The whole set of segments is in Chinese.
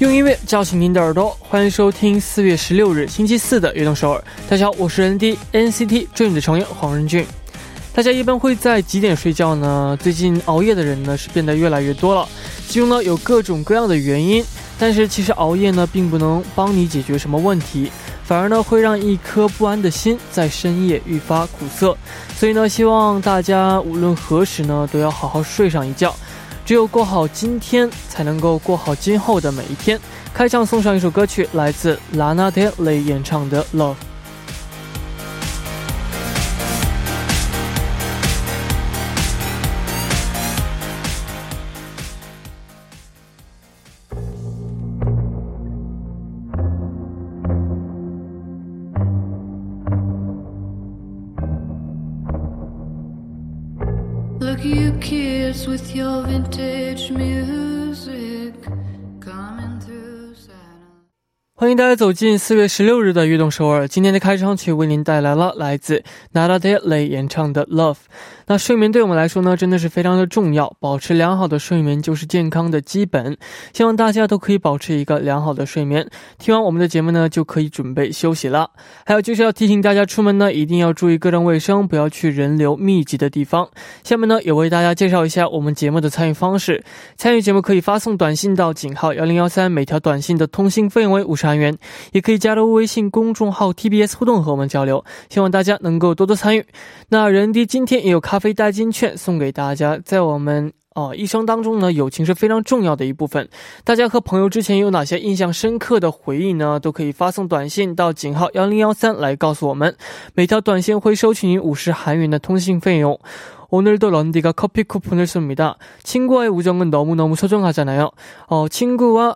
用音乐叫醒您的耳朵，欢迎收听四月十六日星期四的《悦动首尔》。大家好，我是 N D NCT Dream 的成员黄仁俊。大家一般会在几点睡觉呢？最近熬夜的人呢是变得越来越多了，其中呢有各种各样的原因。但是其实熬夜呢并不能帮你解决什么问题，反而呢会让一颗不安的心在深夜愈发苦涩。所以呢，希望大家无论何时呢都要好好睡上一觉。只有过好今天，才能够过好今后的每一天。开场送上一首歌曲，来自 Lana Del Rey 演唱的《Love》。You kids with your vintage music 欢迎大家走进四月十六日的悦动首尔。今天的开场曲为您带来了来自 Nada d e l e y 演唱的《Love》。那睡眠对我们来说呢，真的是非常的重要。保持良好的睡眠就是健康的基本。希望大家都可以保持一个良好的睡眠。听完我们的节目呢，就可以准备休息了。还有就是要提醒大家，出门呢一定要注意个人卫生，不要去人流密集的地方。下面呢，也为大家介绍一下我们节目的参与方式。参与节目可以发送短信到井号幺零幺三，每条短信的通信费用为五十韩元。也可以加入微信公众号 TBS 互动和我们交流。希望大家能够多多参与。那人迪今天也有咖啡代金券送给大家，在我们。哦，一生当中呢，友情是非常重要的一部分。大家和朋友之前有哪些印象深刻的回忆呢？都可以发送短信到井号幺零幺三来告诉我们。每条短信会收取您五十韩元的通信费用。오늘도런디가커피쿠폰을씁니다 친구와의우정은너무너무소중하잖아요 어, 친구와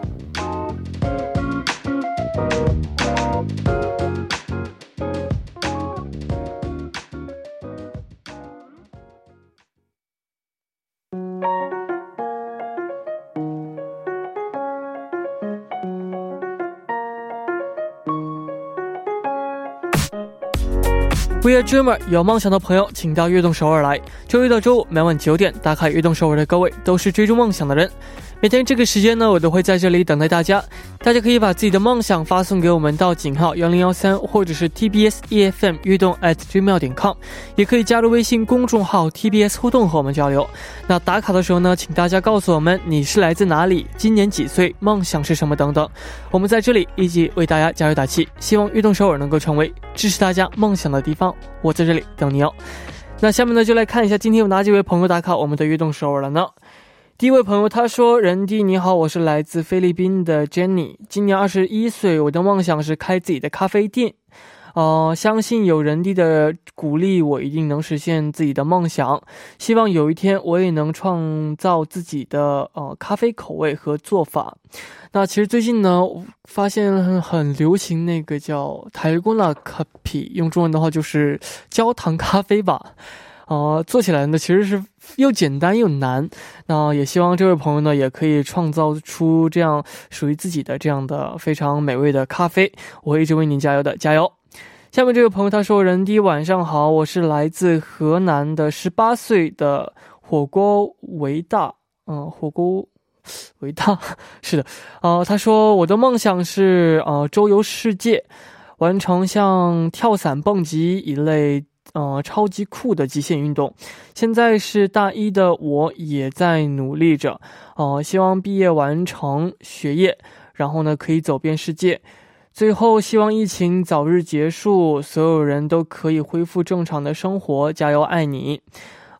有梦想的朋友，请到悦动首尔来。周一到周五每晚九点，打开悦动首尔的各位，都是追逐梦想的人。每天这个时间呢，我都会在这里等待大家。大家可以把自己的梦想发送给我们到井号幺零幺三，或者是 TBS EFM 悦动 at dreamio 点 com，也可以加入微信公众号 TBS 互动和我们交流。那打卡的时候呢，请大家告诉我们你是来自哪里，今年几岁，梦想是什么等等。我们在这里一起为大家加油打气，希望悦动首尔能够成为支持大家梦想的地方。我在这里等你哦。那下面呢，就来看一下今天有哪几位朋友打卡我们的悦动首尔了呢？第一位朋友他说：“人弟你好，我是来自菲律宾的 Jenny，今年二十一岁，我的梦想是开自己的咖啡店。呃，相信有人弟的鼓励，我一定能实现自己的梦想。希望有一天我也能创造自己的呃咖啡口味和做法。那其实最近呢，发现很流行那个叫台锅拉咖啡，用中文的话就是焦糖咖啡吧。”哦，做起来呢，其实是又简单又难。那也希望这位朋友呢，也可以创造出这样属于自己的这样的非常美味的咖啡。我会一直为您加油的，加油！下面这位朋友他说：“人弟晚上好，我是来自河南的十八岁的火锅维大，嗯，火锅维大是的，呃，他说我的梦想是呃周游世界，完成像跳伞、蹦极一类呃超级酷的极限运动。现在是大一的我也在努力着，呃，希望毕业完成学业，然后呢可以走遍世界。”最后，希望疫情早日结束，所有人都可以恢复正常的生活。加油，爱你！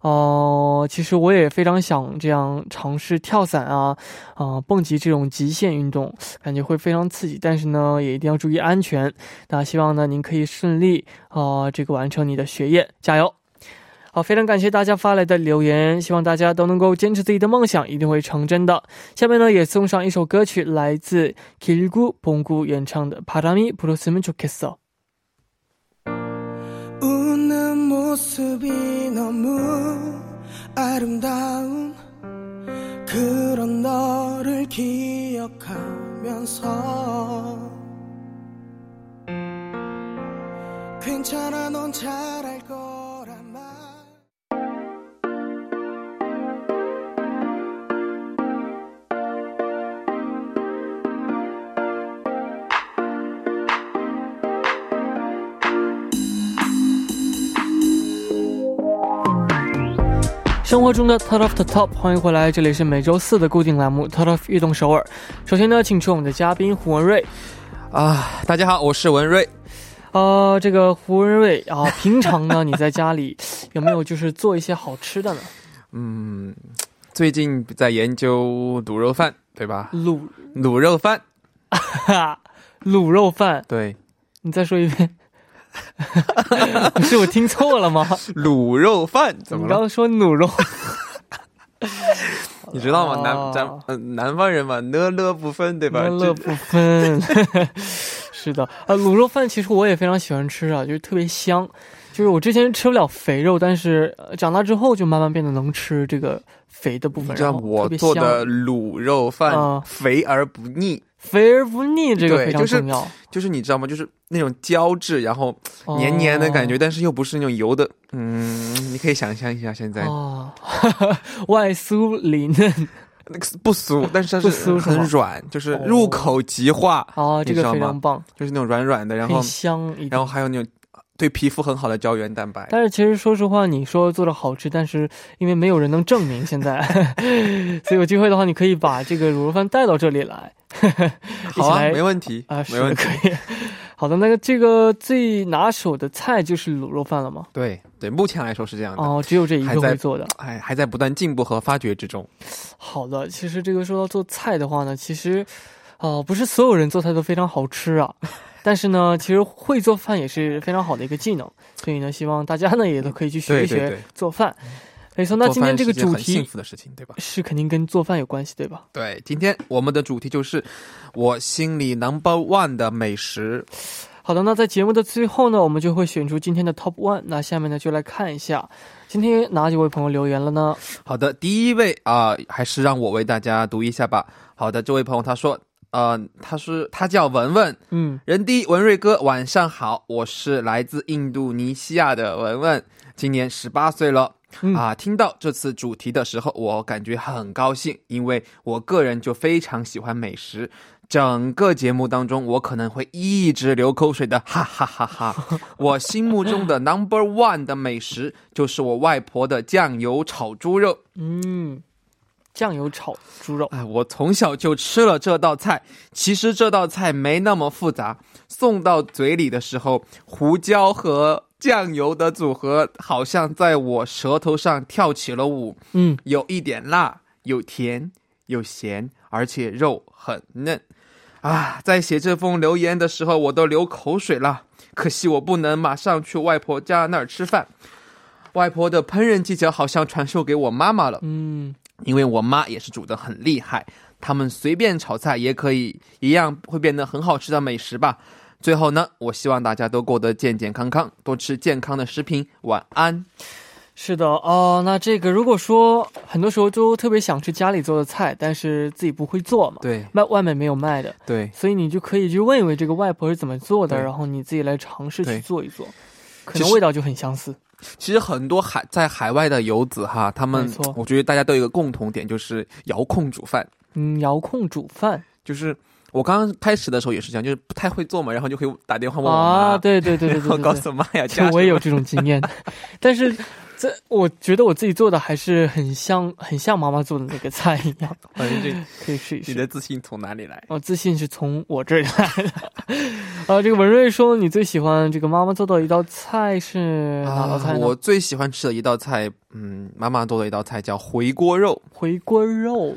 哦、其实我也非常想这样尝试跳伞啊，啊、蹦极这种极限运动，感觉会非常刺激。但是呢，也一定要注意安全。那希望呢，您可以顺利啊、这个完成你的学业，加油！好，非常感谢大家发来的留言，希望大家都能够坚持自己的梦想，一定会成真的。下面呢，也送上一首歌曲，来自 길구봉구演唱的《바람이불었으면좋겠어》。 모습이 너무 아름다운 그런 너를 기억하면서 괜찮아 넌 잘할 거 生活中的 Top of the Top》，欢迎回来，这里是每周四的固定栏目《Top of 悦动首尔》。首先呢，请出我们的嘉宾胡文瑞。啊，大家好，我是文瑞。呃，这个胡文瑞啊，平常呢 你在家里有没有就是做一些好吃的呢？嗯，最近在研究卤肉饭，对吧？卤卤肉饭，哈 卤肉饭，对，你再说一遍。是我听错了吗？卤肉饭怎么了？你刚刚说卤肉，你知道吗？哦南咱呃南方人嘛，乐乐不分，对吧？乐乐不分。是的，啊，卤肉饭其实我也非常喜欢吃啊，就是特别香。就是我之前吃不了肥肉，但是、呃长大之后就慢慢变得能吃这个肥的部分。你知道我做的卤肉饭、啊肥而不腻，肥而不腻，这个非常对就是重要。就是你知道吗？就是那种胶质，然后黏黏的感觉，但是又不是那种油的。嗯，你可以想象一下，现在、哦，哦 外酥里嫩。那个不酥，但是它是酥很软，就是入口即化，哦，这个非常棒，就是那种软软的，然后很香。然后还有那种对皮肤很好的胶原蛋白。但是其实说实话，你说做的好吃，但是因为没有人能证明现在，所以有机会的话，你可以把这个卤肉饭带到这里来，一好啊，没问题啊，没问题。可以。好的，那个这个最拿手的菜就是卤肉饭了吗？对对，目前来说是这样的。哦，只有这一个会做的。哎，还在不断进步和发掘之中。好的，其实这个说到做菜的话呢，其实，哦、不是所有人做菜都非常好吃啊。但是呢，其实会做饭也是非常好的一个技能，所以呢，希望大家呢也都可以去学一学做饭。没错，那今天这个主题幸福的事情，对吧？是肯定跟做饭有关系，对吧？对，今天我们的主题就是我心里 number one 的美食。好的，那在节目的最后呢，我们就会选出今天的 Top One。那下面呢，就来看一下今天哪几位朋友留言了呢？好的，第一位啊、还是让我为大家读一下吧。好的，这位朋友他说，呃，他是他叫文文，嗯，人低文瑞哥，晚上好，我是来自印度尼西亚的文文，今年十八岁了。嗯啊，听到这次主题的时候，我感觉很高兴，因为我个人就非常喜欢美食。整个节目当中，我可能会一直流口水的，哈哈哈哈！我心目中的 number one 的美食就是我外婆的酱油炒猪肉。嗯，酱油炒猪肉，哎，我从小就吃了这道菜。其实这道菜没那么复杂，送到嘴里的时候，胡椒和酱油的组合好像在我舌头上跳起了舞，嗯，有一点辣，有甜，有咸，而且肉很嫩。啊，在写这封留言的时候，我都流口水了。可惜我不能马上去外婆家那儿吃饭，外婆的烹饪技巧好像传授给我妈妈了。嗯，因为我妈也是煮的很厉害，他们随便炒菜也可以一样会变得很好吃的美食吧。最后呢，我希望大家都过得健健康康，多吃健康的食品。晚安。是的哦，那这个如果说很多时候就特别想吃家里做的菜，但是自己不会做嘛，对外外面没有卖的，对，所以你就可以去问一问这个外婆是怎么做的，然后你自己来尝试去做一做，可能味道就很相似。其实很多海在海外的游子哈，他们错我觉得大家都有一个共同点，就是遥控煮饭。嗯，遥控煮饭就是我刚刚开始的时候也是这样，就是不太会做嘛，然后就可以打电话问我妈，啊，对对对对对 告诉妈呀，这加什么我也有这种经验，但是这我觉得我自己做的还是很像很像妈妈做的那个菜一样，反正这 可以试一试。你的自信从哪里来？哦，自信是从我这里来的。啊，这个文瑞说你最喜欢这个妈妈做的一道菜是哪道菜？啊我最喜欢吃的一道菜，嗯，妈妈做的一道菜叫回锅肉，回锅肉，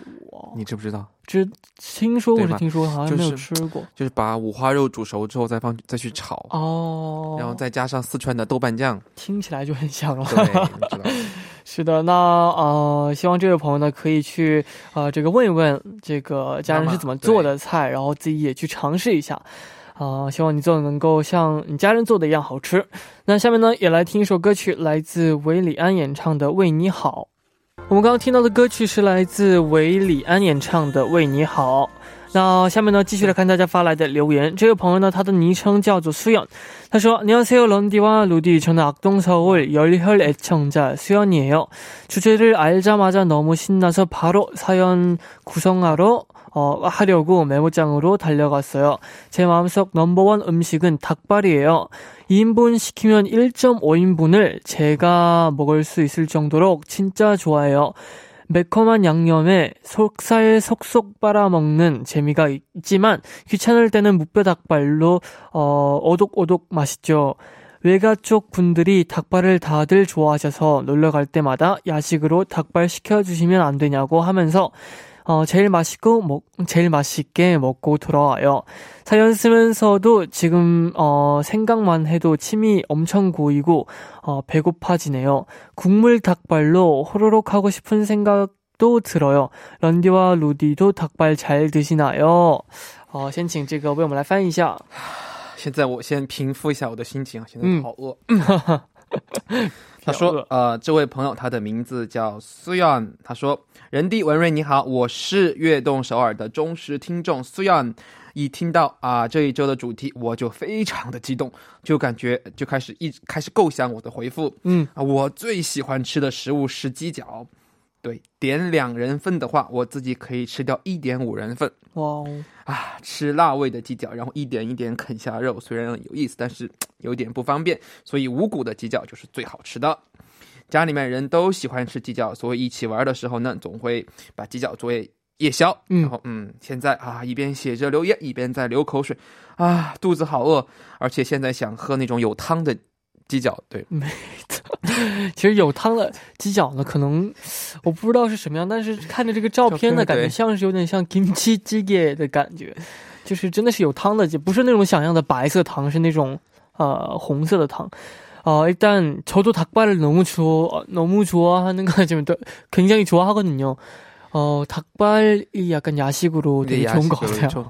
你知不知道？这听说过是听说，好像没有吃过。就是把五花肉煮熟之后再放再去炒，哦，然后再加上四川的豆瓣酱，听起来就很香了。是的，那呃，希望这位朋友呢可以去呃这个问一问这个家人是怎么做的菜，然后自己也去尝试一下。啊、希望你做的能够像你家人做的一样好吃。那下面呢，也来听一首歌曲，来自韦礼安演唱的《为你好》。我们刚刚听到的歌曲是来自韦礼安演唱的《为你好》。那下面呢，继续来看大家发来的留言。这位朋友呢，他的昵称叫做수연。他说：“안녕하세요 런디와 루디. 저는 악동 서울 열혈 애청자 수연이에요. 주제를 알자마자 너무 신나서 바로 사연 구성하러 어, 하려고 메모장으로 달려갔어요. 제 마음속 넘버원 음식은 닭발이에요. 2인분 시키면 1.5인분을 제가 먹을 수 있을 정도로 진짜 좋아해요. 매콤한 양념에 속살 속속 빨아먹는 재미가 있지만 귀찮을 때는 무뼈 닭발로 어, 오독오독 맛있죠. 외가 쪽 분들이 닭발을 다들 좋아하셔서 놀러 갈 때마다 야식으로 닭발 시켜주시면 안 되냐고 하면서 어, 제일 맛있고, 먹, 제일 맛있게 먹고 돌아와요. 사연 쓰면서도 지금, 어, 생각만 해도 침이 엄청 고이고, 어, 배고파지네요. 국물 닭발로 호로록 하고 싶은 생각도 들어요. 런디와 루디도 닭발 잘 드시나요? 어, 先请这个为我们来翻译一下.现在我先平复一下我的心情啊，现在嗯好饿。 他说：“呃，这位朋友他的名字叫苏 yan 他说：“人弟文瑞你好，我是悦动首尔的忠实听众苏 yan 一听到啊、这一周的主题，我就非常的激动，就感觉就开始一开始构想我的回复。嗯。啊，我最喜欢吃的食物是鸡脚，对，点两人份的话，我自己可以吃掉一点五人份。哇哦，啊，吃辣味的鸡脚，然后一点一点啃下肉，虽然有意思，但是有点不方便，所以无骨的鸡脚就是最好吃的。家里面人都喜欢吃鸡脚，所以一起玩的时候呢，总会把鸡脚作为夜宵。嗯然后嗯，现在啊，一边写着留言，一边在流口水，啊，肚子好饿，而且现在想喝那种有汤的鸡脚。对，其实有汤的鸡脚呢，可能我不知道是什么样，但是看着这个照片呢，照片对感觉像是有点像 kimchi jjigae 的感觉，就是真的是有汤的，不是那种想象的白色汤，是那种呃红色的汤。어, 일단 저도 닭발을 너무 좋아 너무 좋아하는 거 지금 또 굉장히 좋아하거든요. 어, 닭발이 약간 야식으로 되게 좋은 것 같아요.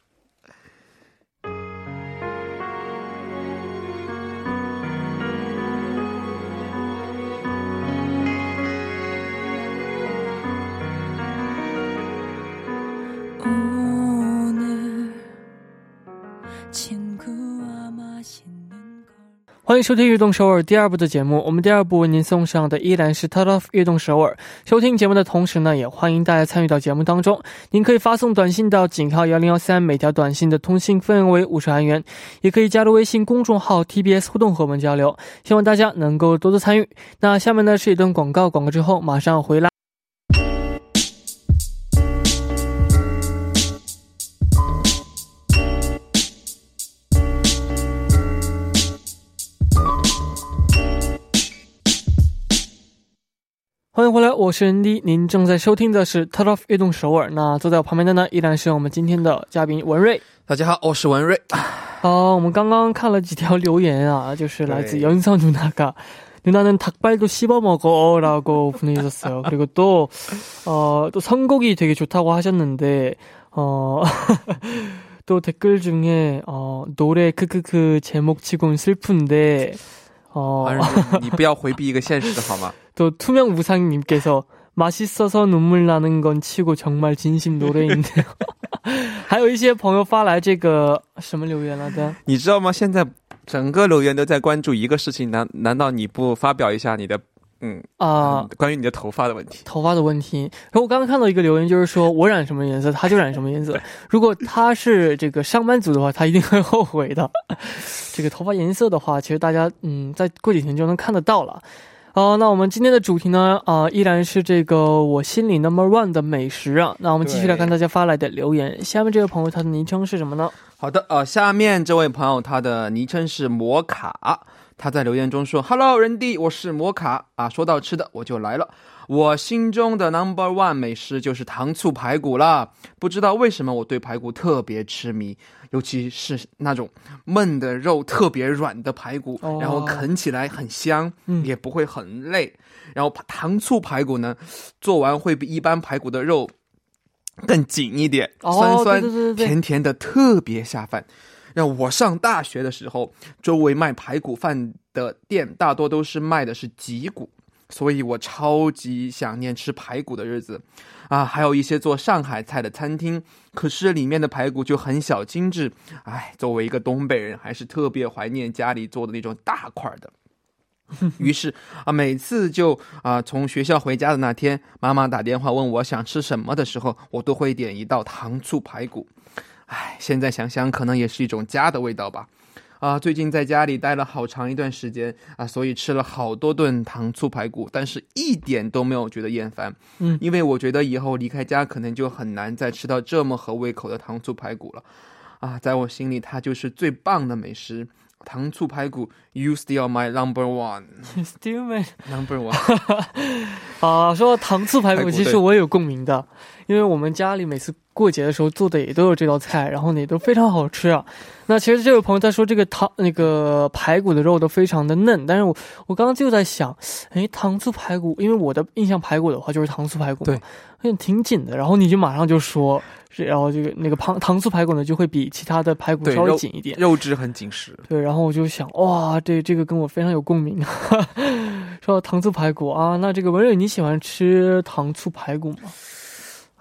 欢迎收听《悦动首尔》第二部的节目。我们第二部为您送上的依然是《Top of 悦动首尔》。收听节目的同时呢，也欢迎大家参与到节目当中。您可以发送短信到井号幺零幺三，每条短信的通信费用为五十韩元。也可以加入微信公众号 TBS 互动和我们交流。希望大家能够多多参与。那下面呢是一段广告，广告之后马上回来。欢迎回来，我是任迪，您正在收听的是《Top of 悦动首尔》。那坐在我旁边的呢，依然是我们今天的嘉宾文瑞。大家好，我是文瑞。好，我们刚刚看了几条留言啊，就是来自对연상누나가누나는닭발도씹어먹어라고 보내주셨어요. 그리고 또, 어, 또 선곡이 되게 좋다고 하셨는데, 어, 또 댓글 중에, 어, 노래 크크크 제목 치곤 슬픈데, 어, 文瑞，你不要回避一个现实的好吗？ 또 투명 우상님께서 맛있어서 눈물 나는 건 치고 정말 진심 노래인데요. 还有一些朋友发来这个什么留言来的？你知道吗？现在整个留言都在关注一个事情，难难道你不发表一下你的 嗯啊、嗯关于你的头发的问题？头发的问题。然后我刚刚看到一个留言，就是说我染什么颜色，他就染什么颜色。如果他是这个上班族的话，他一定会后悔的。这个头发颜色的话，其实大家嗯，在过几天就能看得到了。哦、那我们今天的主题呢，啊、依然是这个我心里 number one 的美食啊。那我们继续来看大家发来的留言。下面这位朋友他的昵称是什么呢？好的，呃，下面这位朋友他的昵称是摩卡，他在留言中说：“Hello，人弟，我是摩卡啊。说到吃的，我就来了。我心中的 number one 美食就是糖醋排骨啦。不知道为什么我对排骨特别痴迷，尤其是那种焖的肉特别软的排骨，哦然后啃起来很香，嗯也不会很累。然后糖醋排骨呢，做完会比一般排骨的肉更紧一点，哦酸酸甜甜的，特别下饭。让我上大学的时候，周围卖排骨饭的店大多都是卖的是脊骨，所以我超级想念吃排骨的日子啊！还有一些做上海菜的餐厅，可是里面的排骨就很小精致。哎，作为一个东北人，还是特别怀念家里做的那种大块的。于是啊，每次就啊从学校回家的那天，妈妈打电话问我想吃什么的时候，我都会点一道糖醋排骨。唉，现在想想，可能也是一种家的味道吧。啊，最近在家里待了好长一段时间啊，所以吃了好多顿糖醋排骨，但是一点都没有觉得厌烦。嗯因为我觉得以后离开家，可能就很难再吃到这么合胃口的糖醋排骨了。啊，在我心里，它就是最棒的美食。糖醋排骨，You still my number one. Still my number one。啊，说到糖醋排骨，其实我也有共鸣的，因为我们家里每次过节的时候做的也都有这道菜，然后呢也都非常好吃啊。那其实这位朋友在说这个糖那个排骨的肉都非常的嫩，但是我我刚刚就在想，哎，糖醋排骨，因为我的印象排骨的话就是糖醋排骨嘛，对挺紧的，然后你就马上就说，是然后这个那个糖糖醋排骨呢就会比其他的排骨稍微紧一点。肉质很紧实。对，然后我就想，哇，这这个跟我非常有共鸣。说到糖醋排骨啊，那这个文瑞你喜欢吃糖醋排骨吗？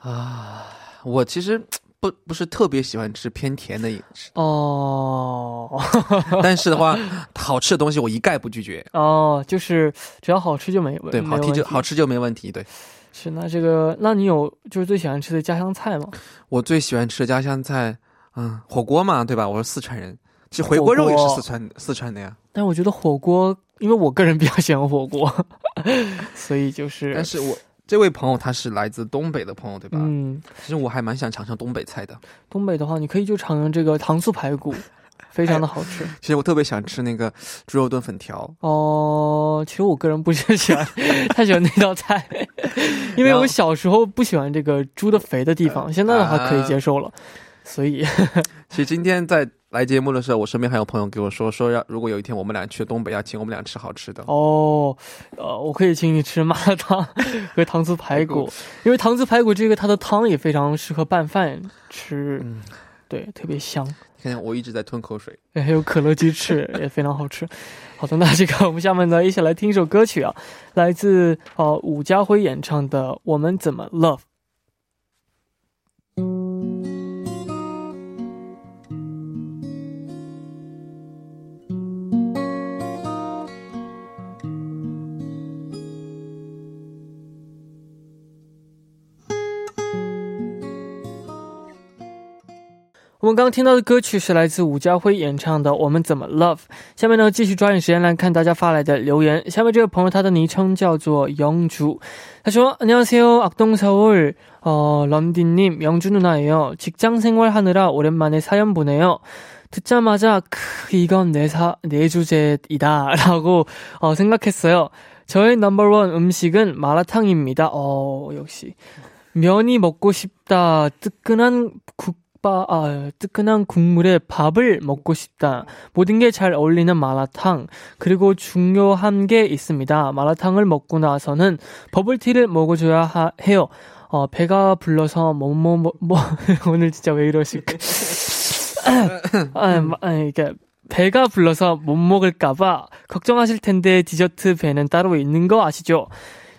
啊，我其实不不是特别喜欢吃偏甜的饮食，哦 但是的话，好吃的东西我一概不拒绝。哦，就是只要好吃就没问对，好吃就好吃就没问题。对是那这个，那你有就是最喜欢吃的家乡菜吗？我最喜欢吃的家乡菜，嗯，火锅嘛，对吧？我是四川人，其实回锅肉也是四川四川的呀。但我觉得火锅，因为我个人比较喜欢火锅，所以就是，但是我这位朋友他是来自东北的朋友，对吧？嗯，其实我还蛮想尝尝东北菜的。东北的话，你可以就尝尝这个糖醋排骨，非常的好吃。其实我特别想吃那个猪肉炖粉条。哦，其实我个人不是喜欢 太喜欢那道菜，因为我小时候不喜欢这个猪的肥的地方，现在的话可以接受了。所以，其实今天在来节目的时候，我身边还有朋友给我说，说要如果有一天我们俩去东北，要请我们俩吃好吃的。哦，呃，我可以请你吃麻辣烫 和糖醋排骨因为糖醋排骨这个它的汤也非常适合拌饭吃，嗯，对，特别香。你看我一直在吞口水。还有可乐鸡翅也非常好吃。好的，那这个我们下面呢一起来听一首歌曲啊，来自呃伍家辉演唱的《我们怎么 Love》。「我们刚刚听到的歌曲是来自武家辉演唱的《我们怎么 Love》。下面呢，继续抓紧时间来看大家发来的留言。下面这位朋友他的昵称叫做영주，他说：“안녕하세요，악동서울 어, 런디님, 영주 누나예요. 직장 생활하느라 오랜만에 사연 보내요. 듣자마자 크 이건 내 사 내 주제이다라고 어, 생각했어요. 저의 넘버원 음식은 마라탕입니다. 어 역시 면이 먹고 싶다. 뜨끈한 국 밥아 뜨끈한 국물에 밥을 먹고 싶다. 모든 게 잘 어울리는 마라탕. 그리고 중요한 게 있습니다. 마라탕을 먹고 나서는 버블티를 먹어줘야 하, 해요. 어, 배가 불러서 뭐, 뭐, 뭐, 뭐, 오늘 진짜 왜 이러실까. 아, 아, 이게, 배가 불러서 못 먹을까봐 걱정하실 텐데 디저트 배는 따로 있는 거 아시죠?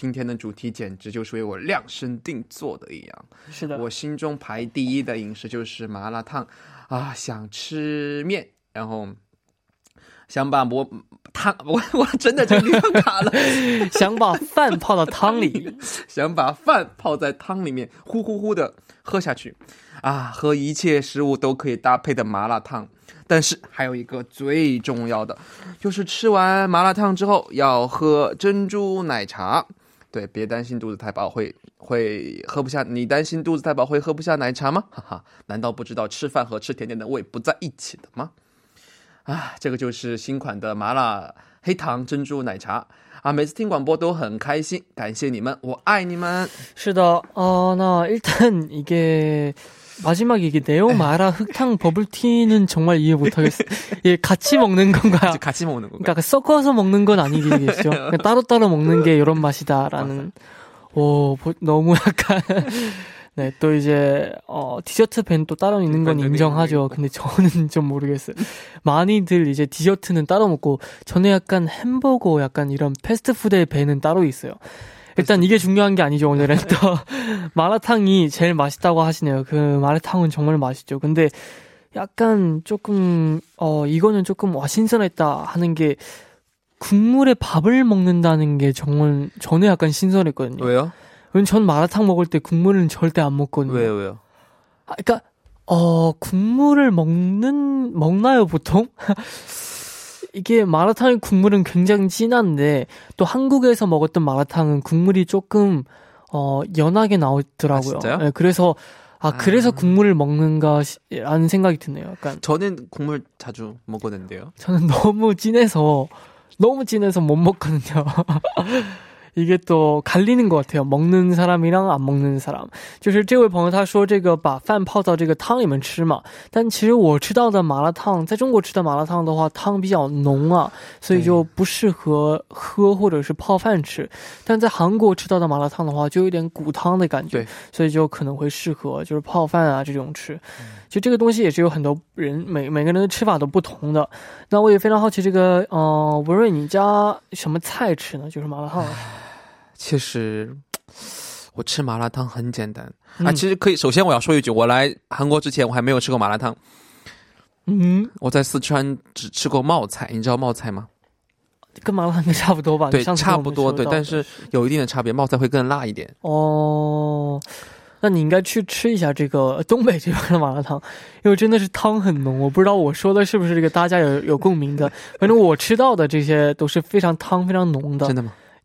今天的主题简直就是为我量身定做的一样。是的，我心中排第一的饮食就是麻辣烫啊，想吃面，然后想把馍汤，我 我真的这个地方卡了，想把饭泡到汤里，想把饭泡在汤里面，呼呼呼的喝下去啊，和一切食物都可以搭配的麻辣烫。但是还有一个最重要的，就是吃完麻辣烫之后要喝珍珠奶茶。对，别担心肚子太饱会会喝不下。你担心肚子太饱会喝不下奶茶吗？哈哈，难道不知道吃饭和吃甜点的胃不在一起的吗？啊，这个就是新款的麻辣黑糖珍珠奶茶啊！每次听广播都很开心，感谢你们，我爱你们。是的，哦，那일단이게 마지막에 이게 네오 마라 흑탕 버블티는 정말 이해 못하겠어요. 예, 같이 먹는 건가요? 같이 먹는 건가요? 그러니까 섞어서 먹는 건 아니겠죠? 따로 따로 먹는 게 이런 맛이다라는. 오, 너무 약간. 네, 또 이제, 어, 디저트 밴또 따로 있는 건 인정하죠. 근데 저는 좀 모르겠어요. 많이들 이제 디저트는 따로 먹고, 저는 약간 햄버거, 약간 이런 패스트푸드의 밴은 따로 있어요. 일단 이게 중요한 게 아니죠, 오늘은 또. 마라탕이 제일 맛있다고 하시네요. 그 마라탕은 정말 맛있죠. 근데 약간 조금, 어, 이거는 조금, 와, 신선했다 하는 게, 국물에 밥을 먹는다는 게 정말, 저는 약간 신선했거든요. 왜요? 왜냐면 전 마라탕 먹을 때 국물은 절대 안 먹거든요. 왜요, 왜요? 아, 그니까, 어, 국물을 먹는, 먹나요, 보통? 이게 마라탕의 국물은 굉장히 진한데 또 한국에서 먹었던 마라탕은 국물이 조금 어 연하게 나오더라고요. 아? 네, 그래서 아 그래서 아. 국물을 먹는가라는 생각이 드네요. 약간 저는 국물 자주 먹었는데요. 저는 너무 진해서 너무 진해서 못 먹거든요. 이게 또 갈리는 것 같아요. 먹는 사람이랑 안 먹는 사람.就是这位朋友他说这个把饭泡到这个汤里面吃嘛，但其实我吃到的麻辣烫，在中国吃的麻辣烫的话，汤比较浓啊，所以就不适合喝或者是泡饭吃。但在韩国吃到的麻辣烫的话，就有点骨汤的感觉对，所以就可能会适合就是泡饭啊这种吃。就这个东西也是有很多人每每个人的吃法都不同的。那我也非常好奇，这个呃文瑞，你家什么菜吃呢？就是麻辣烫。 其实 我吃麻辣烫很简单、啊。嗯其实可以，首先我要说一句，我来韩国之前我还没有吃过麻辣烫。嗯，我在四川只吃过冒菜，你知道冒菜吗？跟麻辣烫差不多吧？对差不多，对，但是有一定的差别，冒菜会更辣一点。哦，那你应该去吃一下这个东北这边的麻辣烫，因为真的是汤很浓。我不知道我说的是不是这个大家有有共鸣的，反正我吃到的这些都是非常汤非常浓的真，的吗？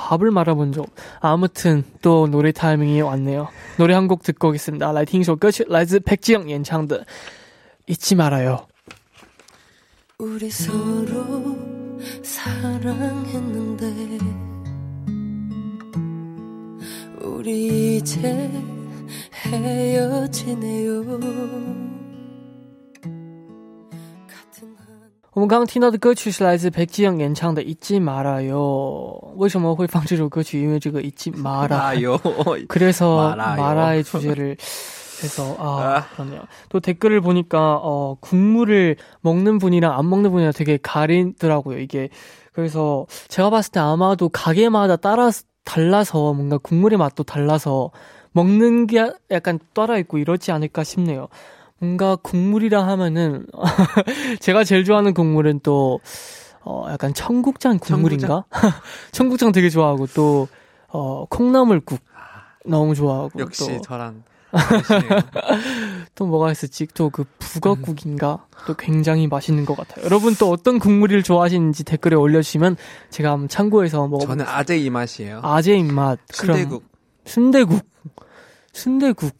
밥을 말아본 적. 아무튼 또 노래 타이밍이 왔네요. 노래 한 곡 듣고 오겠습니다. 라이팅 쇼 끝. 라이즈 백지영 연창들 잊지 말아요. 우리 서로 사랑했는데 우리 이제 헤어지네요. 我们刚刚听到的歌曲是来自裴基영演唱的《一季马拉哟》。为什么会放这首歌曲？因为这个一季马拉 아, 요. 그래서 마라요. 마라의 주제를 해서 아 그렇네요. 또 댓글을 보니까 어 국물을 먹는 분이랑 안 먹는 분이랑 되게 가리더라고요. 이게 그래서 제가 봤을 때 아마도 가게마다 따라 달라서 뭔가 국물의 맛도 달라서 먹는 게 약간 따라 있고 이렇지 않을까 싶네요. 뭔가 국물이라 하면은 제가 제일 좋아하는 국물은 또 어, 약간 청국장 국물인가? 청국장 되게 좋아하고 또 어, 콩나물국 너무 좋아하고 역시 또, 저랑. 또 뭐가 있었지? 또 그 북어국인가? 또 굉장히 맛있는 것 같아요. 여러분 또 어떤 국물을 좋아하시는지 댓글에 올려주시면 제가 한번 참고해서 먹어. 저는 아재 이 맛이에요. 아재 입맛. 순대국. 순대국. 순대국.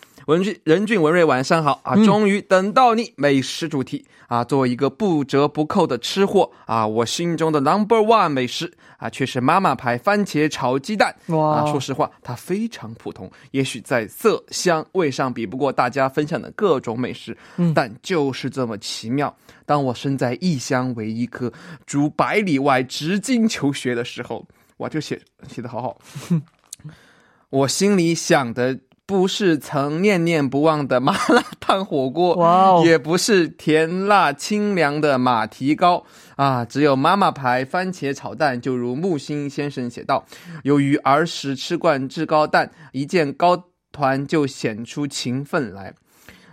文俊任俊文瑞晚上好啊！终于等到你美食主题啊！作为一个不折不扣的吃货啊，我心中的 number one 美食啊，却是妈妈牌番茄炒鸡蛋。哇啊，说实话，它非常普通，也许在色香味上比不过大家分享的各种美食，嗯但就是这么奇妙。当我身在异乡为异客，逐百里外直经求学的时候，哇，这写写的好好。我心里想的不是曾念念不忘的麻辣烫火锅，哇哦也不是甜辣清凉的马蹄糕啊，只有妈妈牌番茄炒蛋。就如木心先生写道：“由于儿时吃惯制高蛋，一见糕团就显出勤奋来。”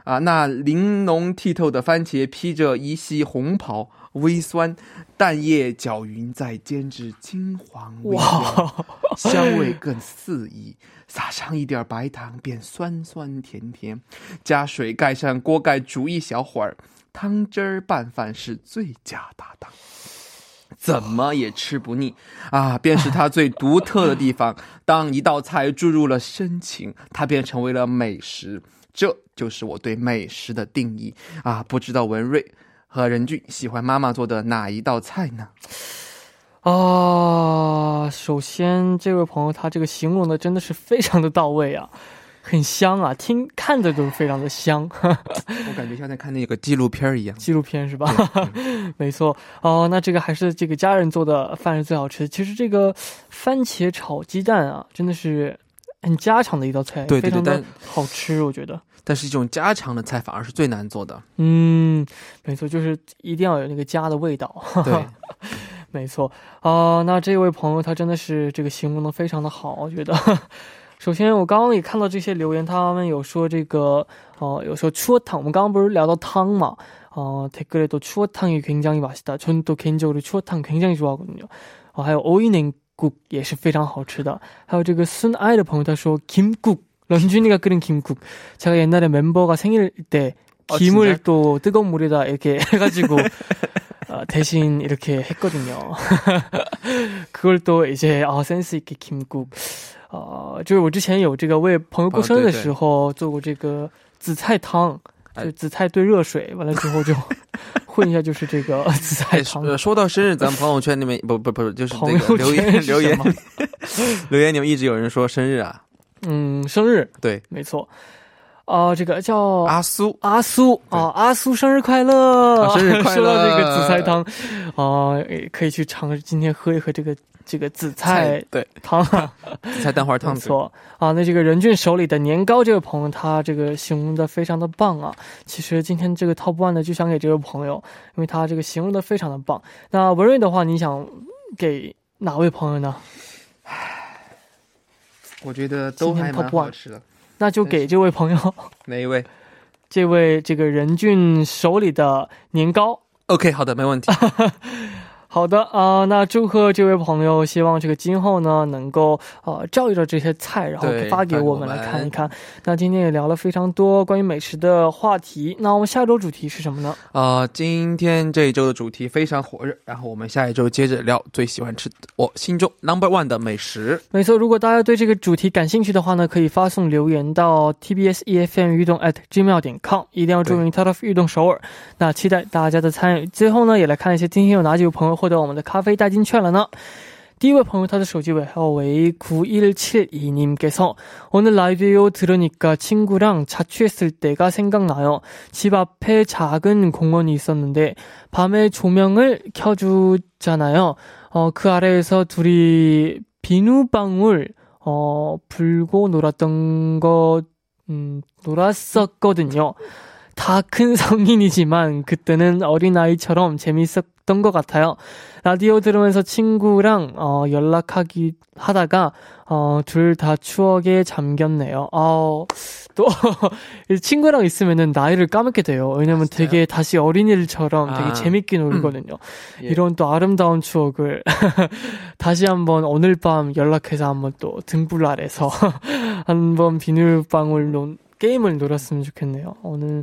啊，那玲珑剔透的番茄披着一袭红袍，微酸，蛋液搅匀，再煎至金黄微焦，哇，香味更四溢。撒上一点白糖，便酸酸甜甜。加水盖上锅盖煮一小会儿，汤汁儿拌饭是最佳搭档。怎么也吃不腻啊！便是它最独特的地方。当一道菜注入了深情，它便成为了美食。这就是我对美食的定义啊！不知道文瑞和任俊喜欢妈妈做的哪一道菜呢？啊，首先这位朋友他这个形容的真的是非常的到位啊，很香啊，听看着都是非常的香。我感觉像在看那个纪录片一样。纪录片是吧？没错哦，那这个还是这个家人做的饭是最好吃的。其实这个番茄炒鸡蛋啊，真的是很家常的一道菜，对对对非常的但好吃，我觉得。但是这种家常的菜反而是最难做的。嗯，没错，就是一定要有那个家的味道。对，没错啊、那这位朋友他真的是这个形容的非常的好，我觉得。首先，我刚刚也看到这些留言，他们有说这个哦、有说추어탕，我们刚刚不是聊到汤嘛？어 댓글에도 추어탕이 굉장히 맛있다. 저는 또 개인적으로 추어탕 굉장히 좋아하거든요. 어, 还有 오이냉 국 也是非常好吃的.还有这个孙爱的朋友他说 김국 런쥔이가 끓인 김국. 제가 옛날에 멤버가 생일 때 어, 김을 진짜? 또 뜨거운 물에다 이렇게 해가지고 어, 대신 이렇게 했거든요. 그걸 또 이제 아 센스 있게 김국. 呃，就是我之前有这个为朋友过生日的时候做过这个紫菜汤，哎 就紫菜兑热水，完了之后就 混一下，就是这个 紫菜说到生日，咱们朋友圈里面不不不，就是朋友这个 留言留言留言，你们一直有人说生日啊？嗯，生日对，没错。啊、这个叫阿苏，阿苏啊，阿苏生日快乐！啊生日快乐说到这个紫菜汤，啊、也可以去尝今天喝一喝这个这个紫菜对，汤啊。紫菜蛋花汤没错啊，那这个任俊手里的年糕这位朋友，他这个形容的非常的棒啊。其实今天这个 top one 呢，就想给这位朋友，因为他这个形容的非常的棒。那文瑞的话，你想给哪位朋友呢？我觉得都还蛮好吃的。那就给这位朋友，哪一位这位这个任俊手里的年糕。？OK，好的，没问题。好的啊、那祝贺这位朋友，希望这个今后呢能够呃照着这些菜，然后发给我们来看一看。那今天也聊了非常多关于美食的话题，那我们下周主题是什么呢？呃，今天这一周的主题非常火热，然后我们下一周接着聊最喜欢吃的我心中 number one 的美食。没错，如果大家对这个主题感兴趣的话呢，可以发送留言到 tbs efm 运动 at gmail 点 com，一定要注明 t o t of 运动首尔。那期待大家的参与。最后呢，也来看一下今天有哪几位朋友获得我们的咖啡代金券了呢？第一位朋友，他的手机尾号为 9172님께서 오늘 라디오 들으니까 친구랑 자취했을 때가 생각나요. 집 앞에 작은 공원이 있었는데 밤에 조명을 켜주잖아요. 어, 그 아래에서 둘이 비누방울 어, 불고 놀았던 거 음, 놀았었거든요. 다 큰 성인이지만 그때는 어린아이처럼 재밌었 던 것 같아요. 라디오 들으면서 친구랑 어, 연락하기 하다가 어, 둘 다 추억에 잠겼네요. 어, 또 친구랑 있으면은 나이를 까먹게 돼요. 왜냐면 맞아요. 되게 다시 어린이들처럼 되게 아. 재밌게 놀거든요. 예. 이런 또 아름다운 추억을 다시 한번 오늘 밤 연락해서 한번 또 등불 아래서 한번 비닐방울 논 게임을 놀았으면 좋겠네요. 오늘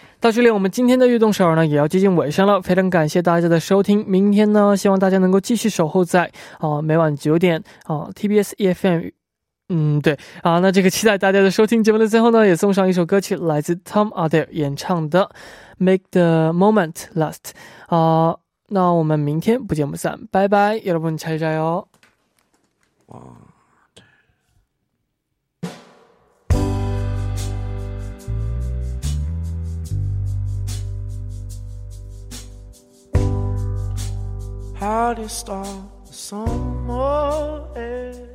到这里，我们今天的悦动首尔呢也要接近尾声了，非常感谢大家的收听。明天呢，希望大家能够继续守候在啊、每晚九点啊、TBS EFM。嗯，对啊，那这个期待大家的收听。节目的最后呢，也送上一首歌曲，来自 Tom Adair 演唱的《Make the Moment Last》啊、那我们明天不见不散，拜拜，여러분잘자요。 how to start summer air?